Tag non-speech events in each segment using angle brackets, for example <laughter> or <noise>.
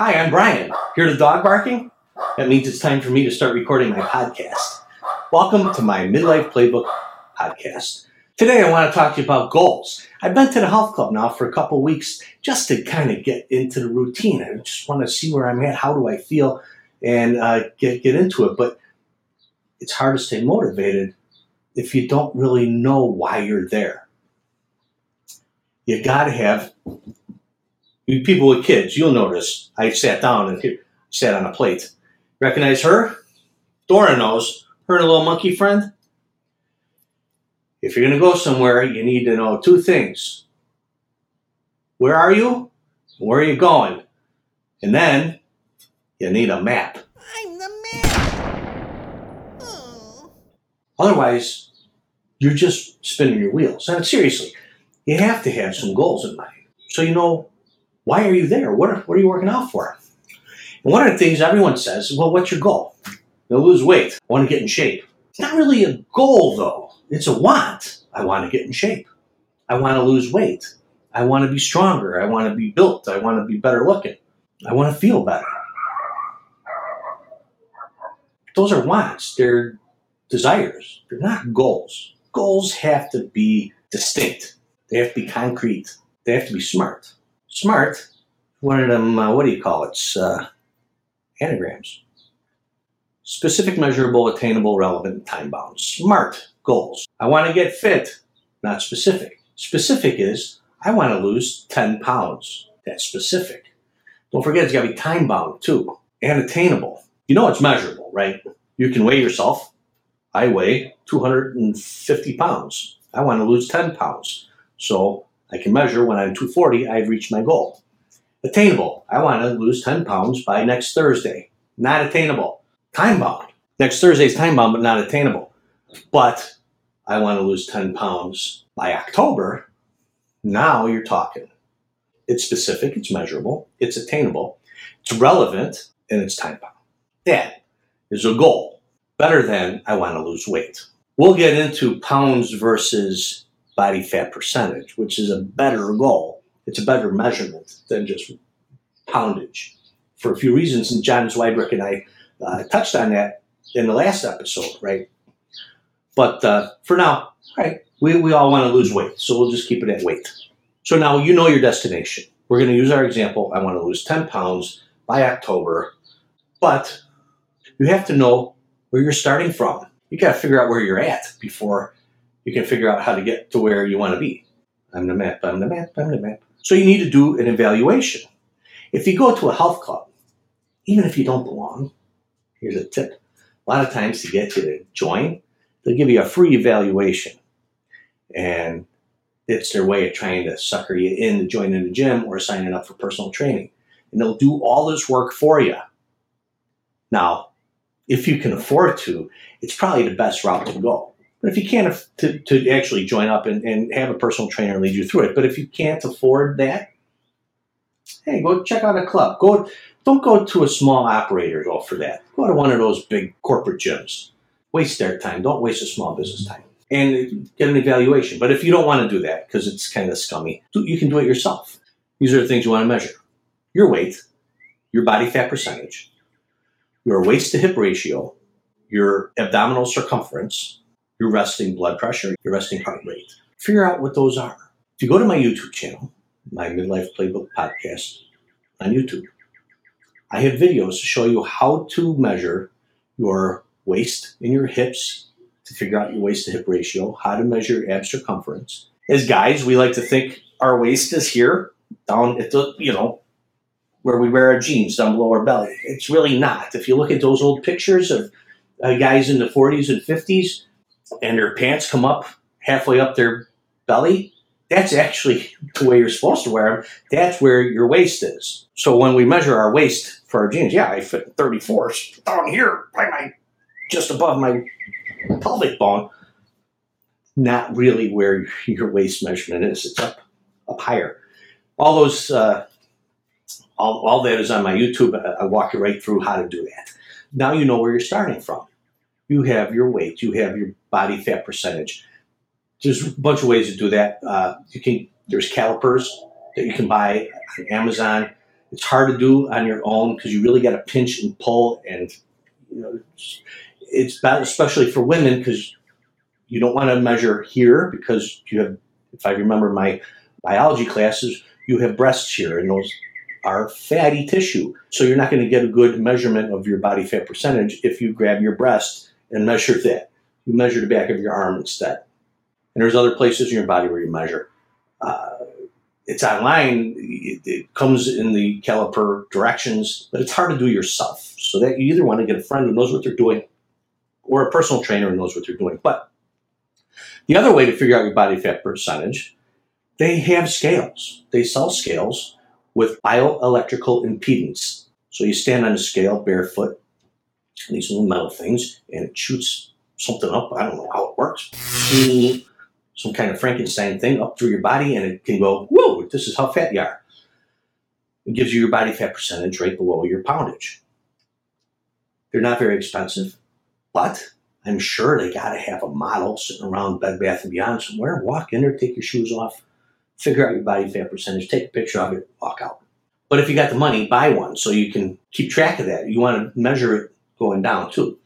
Hi, I'm Brian. Hear the dog barking? That means it's time for me to start recording my podcast. Welcome to my Midlife Playbook podcast. Today I want to talk to you about goals. I've been to the health club now for a couple weeks just to kind of get into the routine. I just want to see where I'm at, how do I feel, and uh, get, get into it. But it's hard to stay motivated if you don't really know why you're there. You got to have people with kids, you'll notice I sat down and sat on a plate. Recognize her? Dora knows. Her and a little monkey friend? If you're going to go somewhere, you need to know two things. Where are you? Where are you going? And then you need a map. I'm the map. Oh. Otherwise, you're just spinning your wheels. And seriously, you have to have some goals in mind. So you know why are you there? What are, what are you working out for? And one of the things everyone says, well, what's your goal? To lose weight. I want to get in shape. It's not really a goal, though. It's a want. I want to get in shape. I want to lose weight. I want to be stronger. I want to be built. I want to be better looking. I want to feel better. Those are wants. They're desires. They're not goals. Goals have to be distinct. They have to be concrete. They have to be smart. Smart, one of them, uh, what do you call it? Uh, anagrams. Specific, measurable, attainable, relevant, time bound. Smart goals. I want to get fit, not specific. Specific is, I want to lose 10 pounds. That's specific. Don't forget, it's got to be time bound too, and attainable. You know it's measurable, right? You can weigh yourself. I weigh 250 pounds. I want to lose 10 pounds. So I can measure when I'm 240, I've reached my goal. Attainable. I want to lose 10 pounds by next Thursday. Not attainable. Time bound. Next Thursday is time bound, but not attainable. But I want to lose 10 pounds by October. Now you're talking. It's specific, it's measurable, it's attainable, it's relevant, and it's time bound. That is a goal. Better than I want to lose weight. We'll get into pounds versus body fat percentage, which is a better goal. It's a better measurement than just poundage for a few reasons. And John Zweibrück and I uh, touched on that in the last episode, right? But uh, for now, right, we, we all want to lose weight, so we'll just keep it at weight. So now you know your destination. We're going to use our example. I want to lose 10 pounds by October, but you have to know where you're starting from. You got to figure out where you're at before you can figure out how to get to where you want to be. I'm the map, I'm the map, I'm the map. So you need to do an evaluation. If you go to a health club, even if you don't belong, here's a tip. A lot of times to get you to join, they'll give you a free evaluation. And it's their way of trying to sucker you in to join in the gym or signing up for personal training. And they'll do all this work for you. Now, if you can afford to, it's probably the best route to go. But if you can't to, to actually join up and, and have a personal trainer lead you through it, but if you can't afford that, hey, go check out a club. Go, don't go to a small operator. Go for that. Go to one of those big corporate gyms. Waste their time. Don't waste a small business time. And get an evaluation. But if you don't want to do that because it's kind of scummy, you can do it yourself. These are the things you want to measure: your weight, your body fat percentage, your waist to hip ratio, your abdominal circumference, your resting blood pressure, your resting heart rate. Figure out what those are. If you go to my YouTube channel, my Midlife Playbook podcast on YouTube, I have videos to show you how to measure your waist and your hips to figure out your waist to hip ratio, how to measure your ab circumference. As guys, we like to think our waist is here, down at the, you know, where we wear our jeans down below our belly. It's really not. If you look at those old pictures of uh, guys in the 40s and 50s, and their pants come up halfway up their belly, that's actually <laughs> the way you're supposed to wear them. That's where your waist is. So when we measure our waist for our jeans, yeah, I fit 34 down here, by my just above my pelvic bone. Not really where <laughs> your waist measurement is. It's up up higher. All those, uh, all, all that is on my YouTube. I walk you right through how to do that. Now you know where you're starting from you have your weight, you have your body fat percentage. There's a bunch of ways to do that. Uh, you can there's calipers that you can buy on Amazon. It's hard to do on your own because you really got to pinch and pull, and you know, it's, it's bad, especially for women because you don't want to measure here because you have. If I remember my biology classes, you have breasts here, and those are fatty tissue. So you're not going to get a good measurement of your body fat percentage if you grab your breast and measure that. You measure the back of your arm instead. And there's other places in your body where you measure. Uh, it's online. It, it, comes in the caliper directions, but it's hard to do yourself. So that you either want to get a friend who knows what they're doing, or a personal trainer who knows what they're doing. But the other way to figure out your body fat percentage, they have scales. They sell scales with bioelectrical impedance. So you stand on a scale barefoot, these little metal things, and it shoots something up. I don't know how it works. Some kind of Frankenstein thing up through your body, and it can go, whoa, this is how fat you are. It gives you your body fat percentage right below your poundage. They're not very expensive, but I'm sure they got to have a model sitting around Bed Bath and Beyond somewhere. Walk in there, take your shoes off, figure out your body fat percentage, take a picture of it, walk out. But if you got the money, buy one so you can keep track of that. You want to measure it going down too.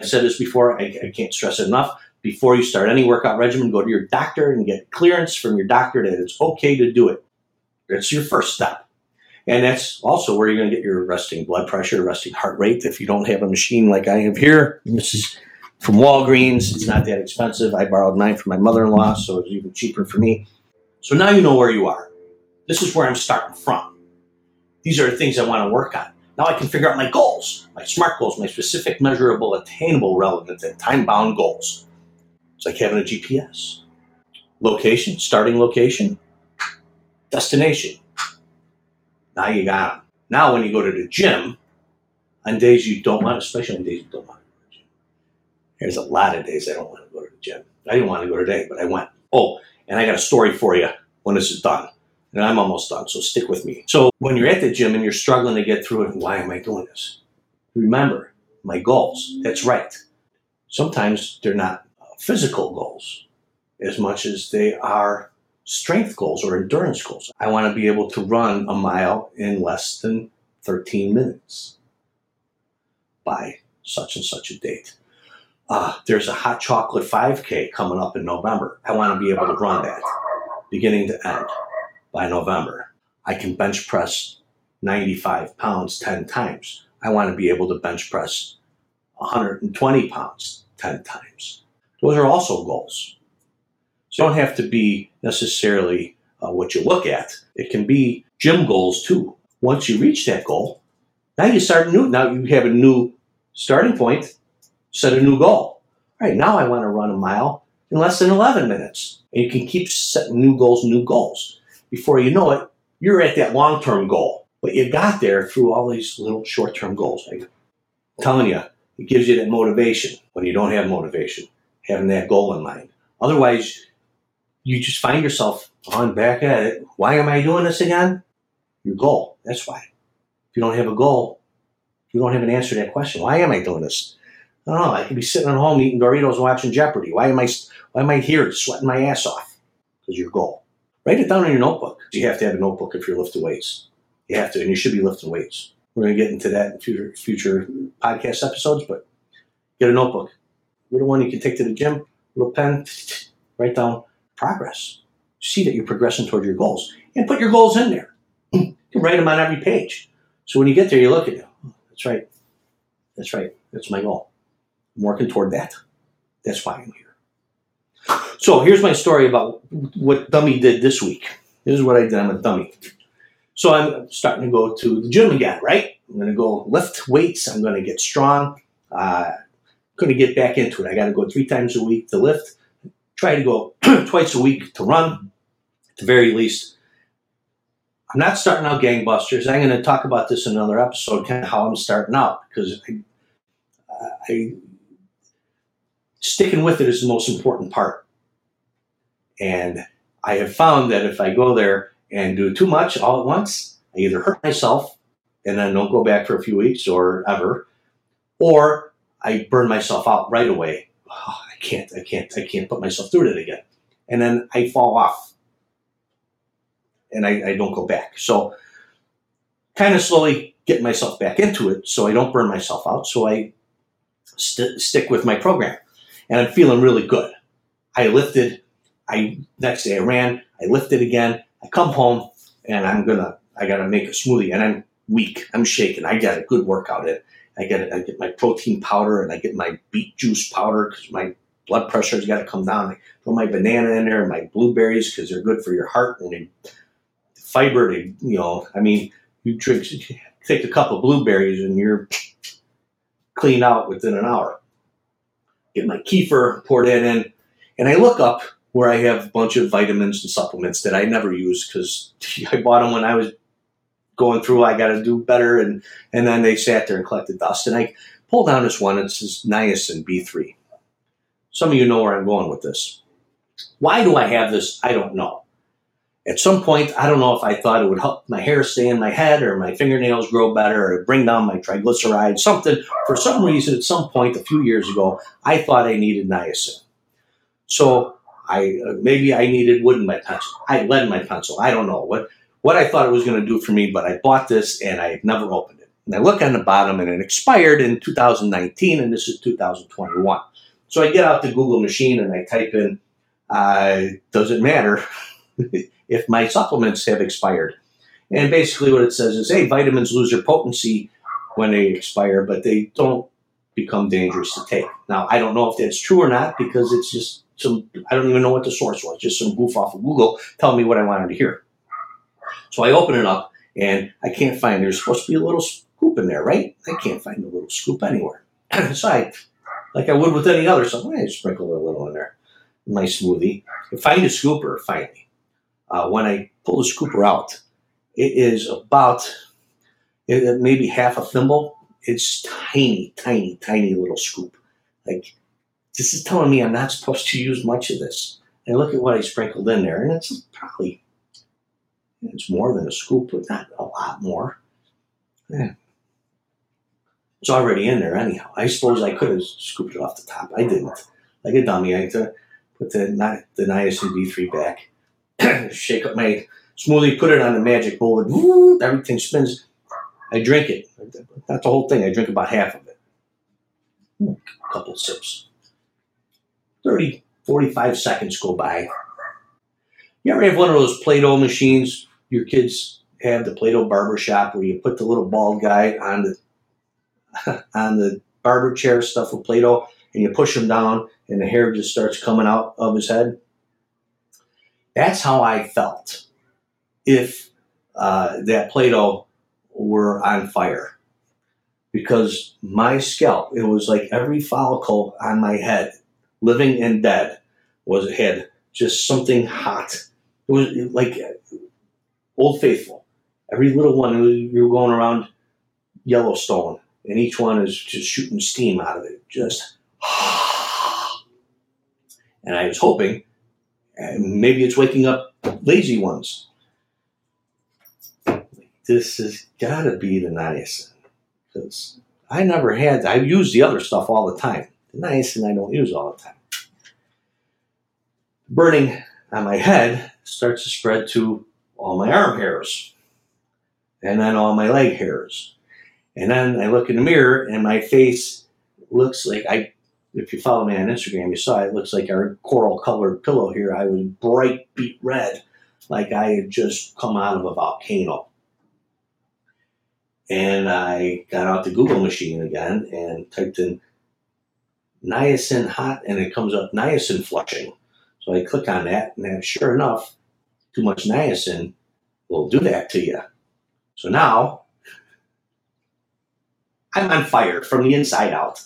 I said this before, I, I can't stress it enough. Before you start any workout regimen, go to your doctor and get clearance from your doctor that it's okay to do it. That's your first step. And that's also where you're going to get your resting blood pressure, resting heart rate. If you don't have a machine like I have here, this is from Walgreens. It's not that expensive. I borrowed mine from my mother in law, so it's even cheaper for me. So now you know where you are. This is where I'm starting from. These are the things I want to work on. Now I can figure out my goals, my SMART goals, my specific, measurable, attainable, relevant, and time bound goals. It's like having a GPS. Location, starting location, destination. Now you got them. Now, when you go to the gym, on days you don't want, especially on days you don't want to go to the gym, there's a lot of days I don't want to go to the gym. I didn't want to go today, but I went. Oh, and I got a story for you when this is done. And I'm almost done, so stick with me. So when you're at the gym and you're struggling to get through it, why am I doing this? Remember my goals. That's right. Sometimes they're not physical goals as much as they are strength goals or endurance goals. I want to be able to run a mile in less than 13 minutes by such and such a date uh, there's a hot chocolate 5K coming up in November. I want to be able to run that beginning to end by November. I can bench press 95 pounds 10 times. I want to be able to bench press 120 pounds 10 times. Those are also goals. So don't have to be necessarily uh, what you look at. It can be gym goals too. Once you reach that goal, now you start new. Now you have a new starting point set a new goal. All right, now I want to run a mile in less than 11 minutes. And you can keep setting new goals, new goals. Before you know it, you're at that long term goal. But you got there through all these little short term goals. I'm telling you, it gives you that motivation when you don't have motivation, having that goal in mind. Otherwise, you just find yourself on back at it. Why am I doing this again? Your goal. That's why. If you don't have a goal, you don't have an answer to that question. Why am I doing this? I don't know. I could be sitting at home eating Doritos and watching Jeopardy. Why am I why am I here sweating my ass off? Because your goal. Write it down in your notebook. You have to have a notebook if you're lifting weights. You have to, and you should be lifting weights. We're going to get into that in future future podcast episodes, but get a notebook. Little one you can take to the gym, little pen, <sniffs> write down progress. See that you're progressing toward your goals. And put your goals in there. <clears throat> You can write them on every page. So when you get there, you look at it. Oh, that's right. That's right. That's my goal. I'm working toward that. That's why I'm here. So here's my story about what Dummy did this week. This is what I did. I'm a dummy. So I'm starting to go to the gym again, right? I'm going to go lift weights. I'm going to get strong. Uh, going to get back into it. I got to go three times a week to lift. Try to go <clears throat> twice a week to run, at the very least. I'm not starting out gangbusters. I'm going to talk about this in another episode, kind of how I'm starting out, because I, I sticking with it is the most important part. And I have found that if I go there and do too much all at once, I either hurt myself and then don't go back for a few weeks or ever, or I burn myself out right away. Oh, I can't, I can't, I can't put myself through it again. And then I fall off and I, I don't go back. So kind of slowly get myself back into it so I don't burn myself out. So I st- stick with my program, and I'm feeling really good. I lifted. I next day I ran. I lifted again. I come home and I'm gonna. I gotta make a smoothie, and I'm weak. I'm shaking. I got a good workout in. I get I get my protein powder and I get my beet juice powder because my blood pressure's got to come down. I throw my banana in there and my blueberries because they're good for your heart and they, fiber. They, you know, I mean, you drink, take a cup of blueberries and you're clean out within an hour. Get my kefir, poured in, and I look up where I have a bunch of vitamins and supplements that I never use because <laughs> I bought them when I was going through. I got to do better, and and then they sat there and collected dust. And I pulled down this one. It says niacin B3. Some of you know where I'm going with this. Why do I have this? I don't know. At some point, I don't know if I thought it would help my hair stay in my head or my fingernails grow better or bring down my triglycerides, something. For some reason, at some point a few years ago, I thought I needed niacin. So I uh, maybe I needed wood in my pencil. I lead in my pencil. I don't know what what I thought it was going to do for me, but I bought this and I never opened it. And I look on the bottom and it expired in 2019 and this is 2021. So I get out the Google machine and I type in, uh, does it matter <laughs> if my supplements have expired? And basically what it says is, hey, vitamins lose their potency when they expire, but they don't become dangerous to take. Now, I don't know if that's true or not because it's just some, I don't even know what the source was, just some goof off of Google telling me what I wanted to hear. So I open it up and I can't find, there's supposed to be a little scoop in there, right? I can't find the little scoop anywhere. <clears throat> so I like I would with any other stuff. I sprinkle a little in there, in my smoothie. I find a scooper finally. Uh, when I pull the scooper out, it is about it, maybe half a thimble. It's tiny, tiny, tiny little scoop. Like this is telling me I'm not supposed to use much of this. And look at what I sprinkled in there, and it's probably it's more than a scoop, but not a lot more. Yeah. It's already in there anyhow. I suppose I could have scooped it off the top. I didn't. Like a dummy, I had to put the, the niacin B3 back, <clears throat> shake up my smoothie, put it on the magic bowl, and everything spins. I drink it. Not the whole thing. I drink about half of it. A couple sips. 30, 45 seconds go by. You ever have one of those Play-Doh machines? Your kids have the Play-Doh barber shop where you put the little bald guy on the <laughs> on the barber chair stuff with Play-Doh, and you push him down, and the hair just starts coming out of his head. That's how I felt if uh, that Play-Doh were on fire, because my scalp, it was like every follicle on my head, living and dead, was had just something hot. It was like Old Faithful. Every little one, you were going around Yellowstone and each one is just shooting steam out of it. Just, <sighs> and I was hoping, maybe it's waking up lazy ones. This has got to be the niacin because I never had. I use the other stuff all the time. The niacin I don't use all the time. Burning on my head starts to spread to all my arm hairs, and then all my leg hairs and then I look in the mirror and my face looks like I, if you follow me on Instagram, you saw it looks like our coral colored pillow here. I was bright beet red, like I had just come out of a volcano. And I got out the Google machine again and typed in niacin hot, and it comes up niacin flushing. So I click on that, and then sure enough, too much niacin will do that to you. So now I'm on fire from the inside out.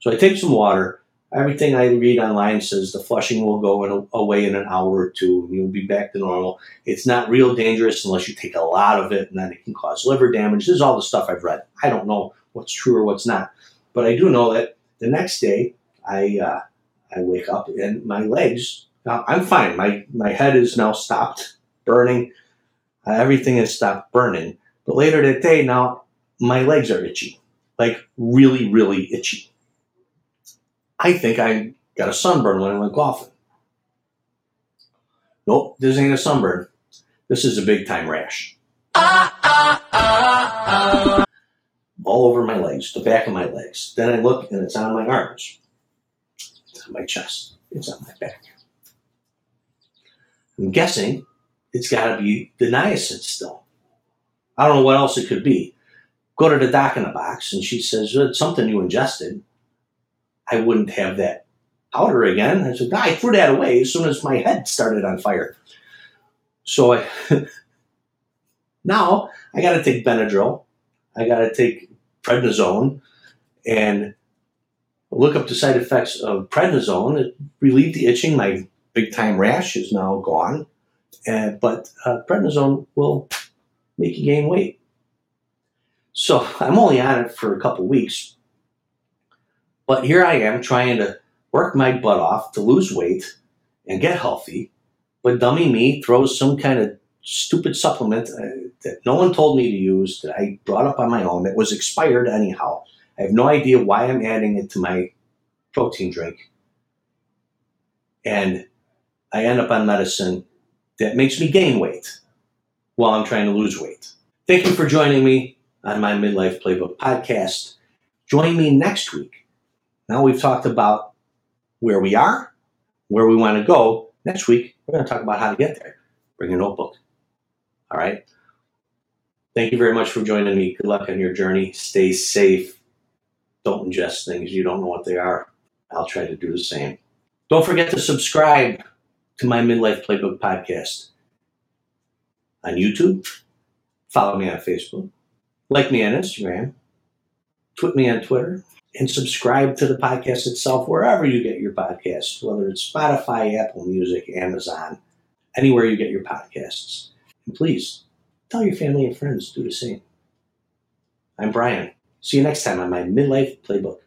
So I take some water. Everything I read online says the flushing will go in a, away in an hour or two and you'll be back to normal. It's not real dangerous unless you take a lot of it and then it can cause liver damage. This is all the stuff I've read. I don't know what's true or what's not. But I do know that the next day I uh, I wake up and my legs, now I'm fine. My, my head is now stopped burning. Uh, everything has stopped burning. But later that day, now my legs are itchy, like really, really itchy. I think I got a sunburn when I went golfing. Nope, this ain't a sunburn. This is a big time rash. Over my legs, the back of my legs. Then I look and it's on my arms. It's on my chest. It's on my back. I'm guessing it's got to be the niacin still. I don't know what else it could be. Go to the doc in the box and she says, it's something you ingested. I wouldn't have that powder again. I said, I threw that away as soon as my head started on fire. So I, <laughs> now I got to take Benadryl. I got to take prednisone and look up the side effects of prednisone. It relieved the itching. My big time rash is now gone. But uh, prednisone will make you gain weight. So I'm only on it for a couple weeks. But here I am trying to work my butt off to lose weight and get healthy. But dummy me throws some kind of stupid supplement uh, that no one told me to use that I brought up on my own that was expired anyhow. I have no idea why I'm adding it to my protein drink. And I end up on medicine that makes me gain weight while I'm trying to lose weight. Thank you for joining me on my Midlife Playbook podcast. Join me next week. Now we've talked about where we are, where we want to go. Next week, we're going to talk about how to get there. Bring a notebook. All right. Thank you very much for joining me. Good luck on your journey. Stay safe. Don't ingest things you don't know what they are. I'll try to do the same. Don't forget to subscribe to my Midlife Playbook podcast on YouTube. Follow me on Facebook. Like me on Instagram. Tweet me on Twitter. And subscribe to the podcast itself wherever you get your podcasts, whether it's Spotify, Apple Music, Amazon, anywhere you get your podcasts. And please tell your family and friends do the same. I'm Brian. See you next time on my Midlife Playbook.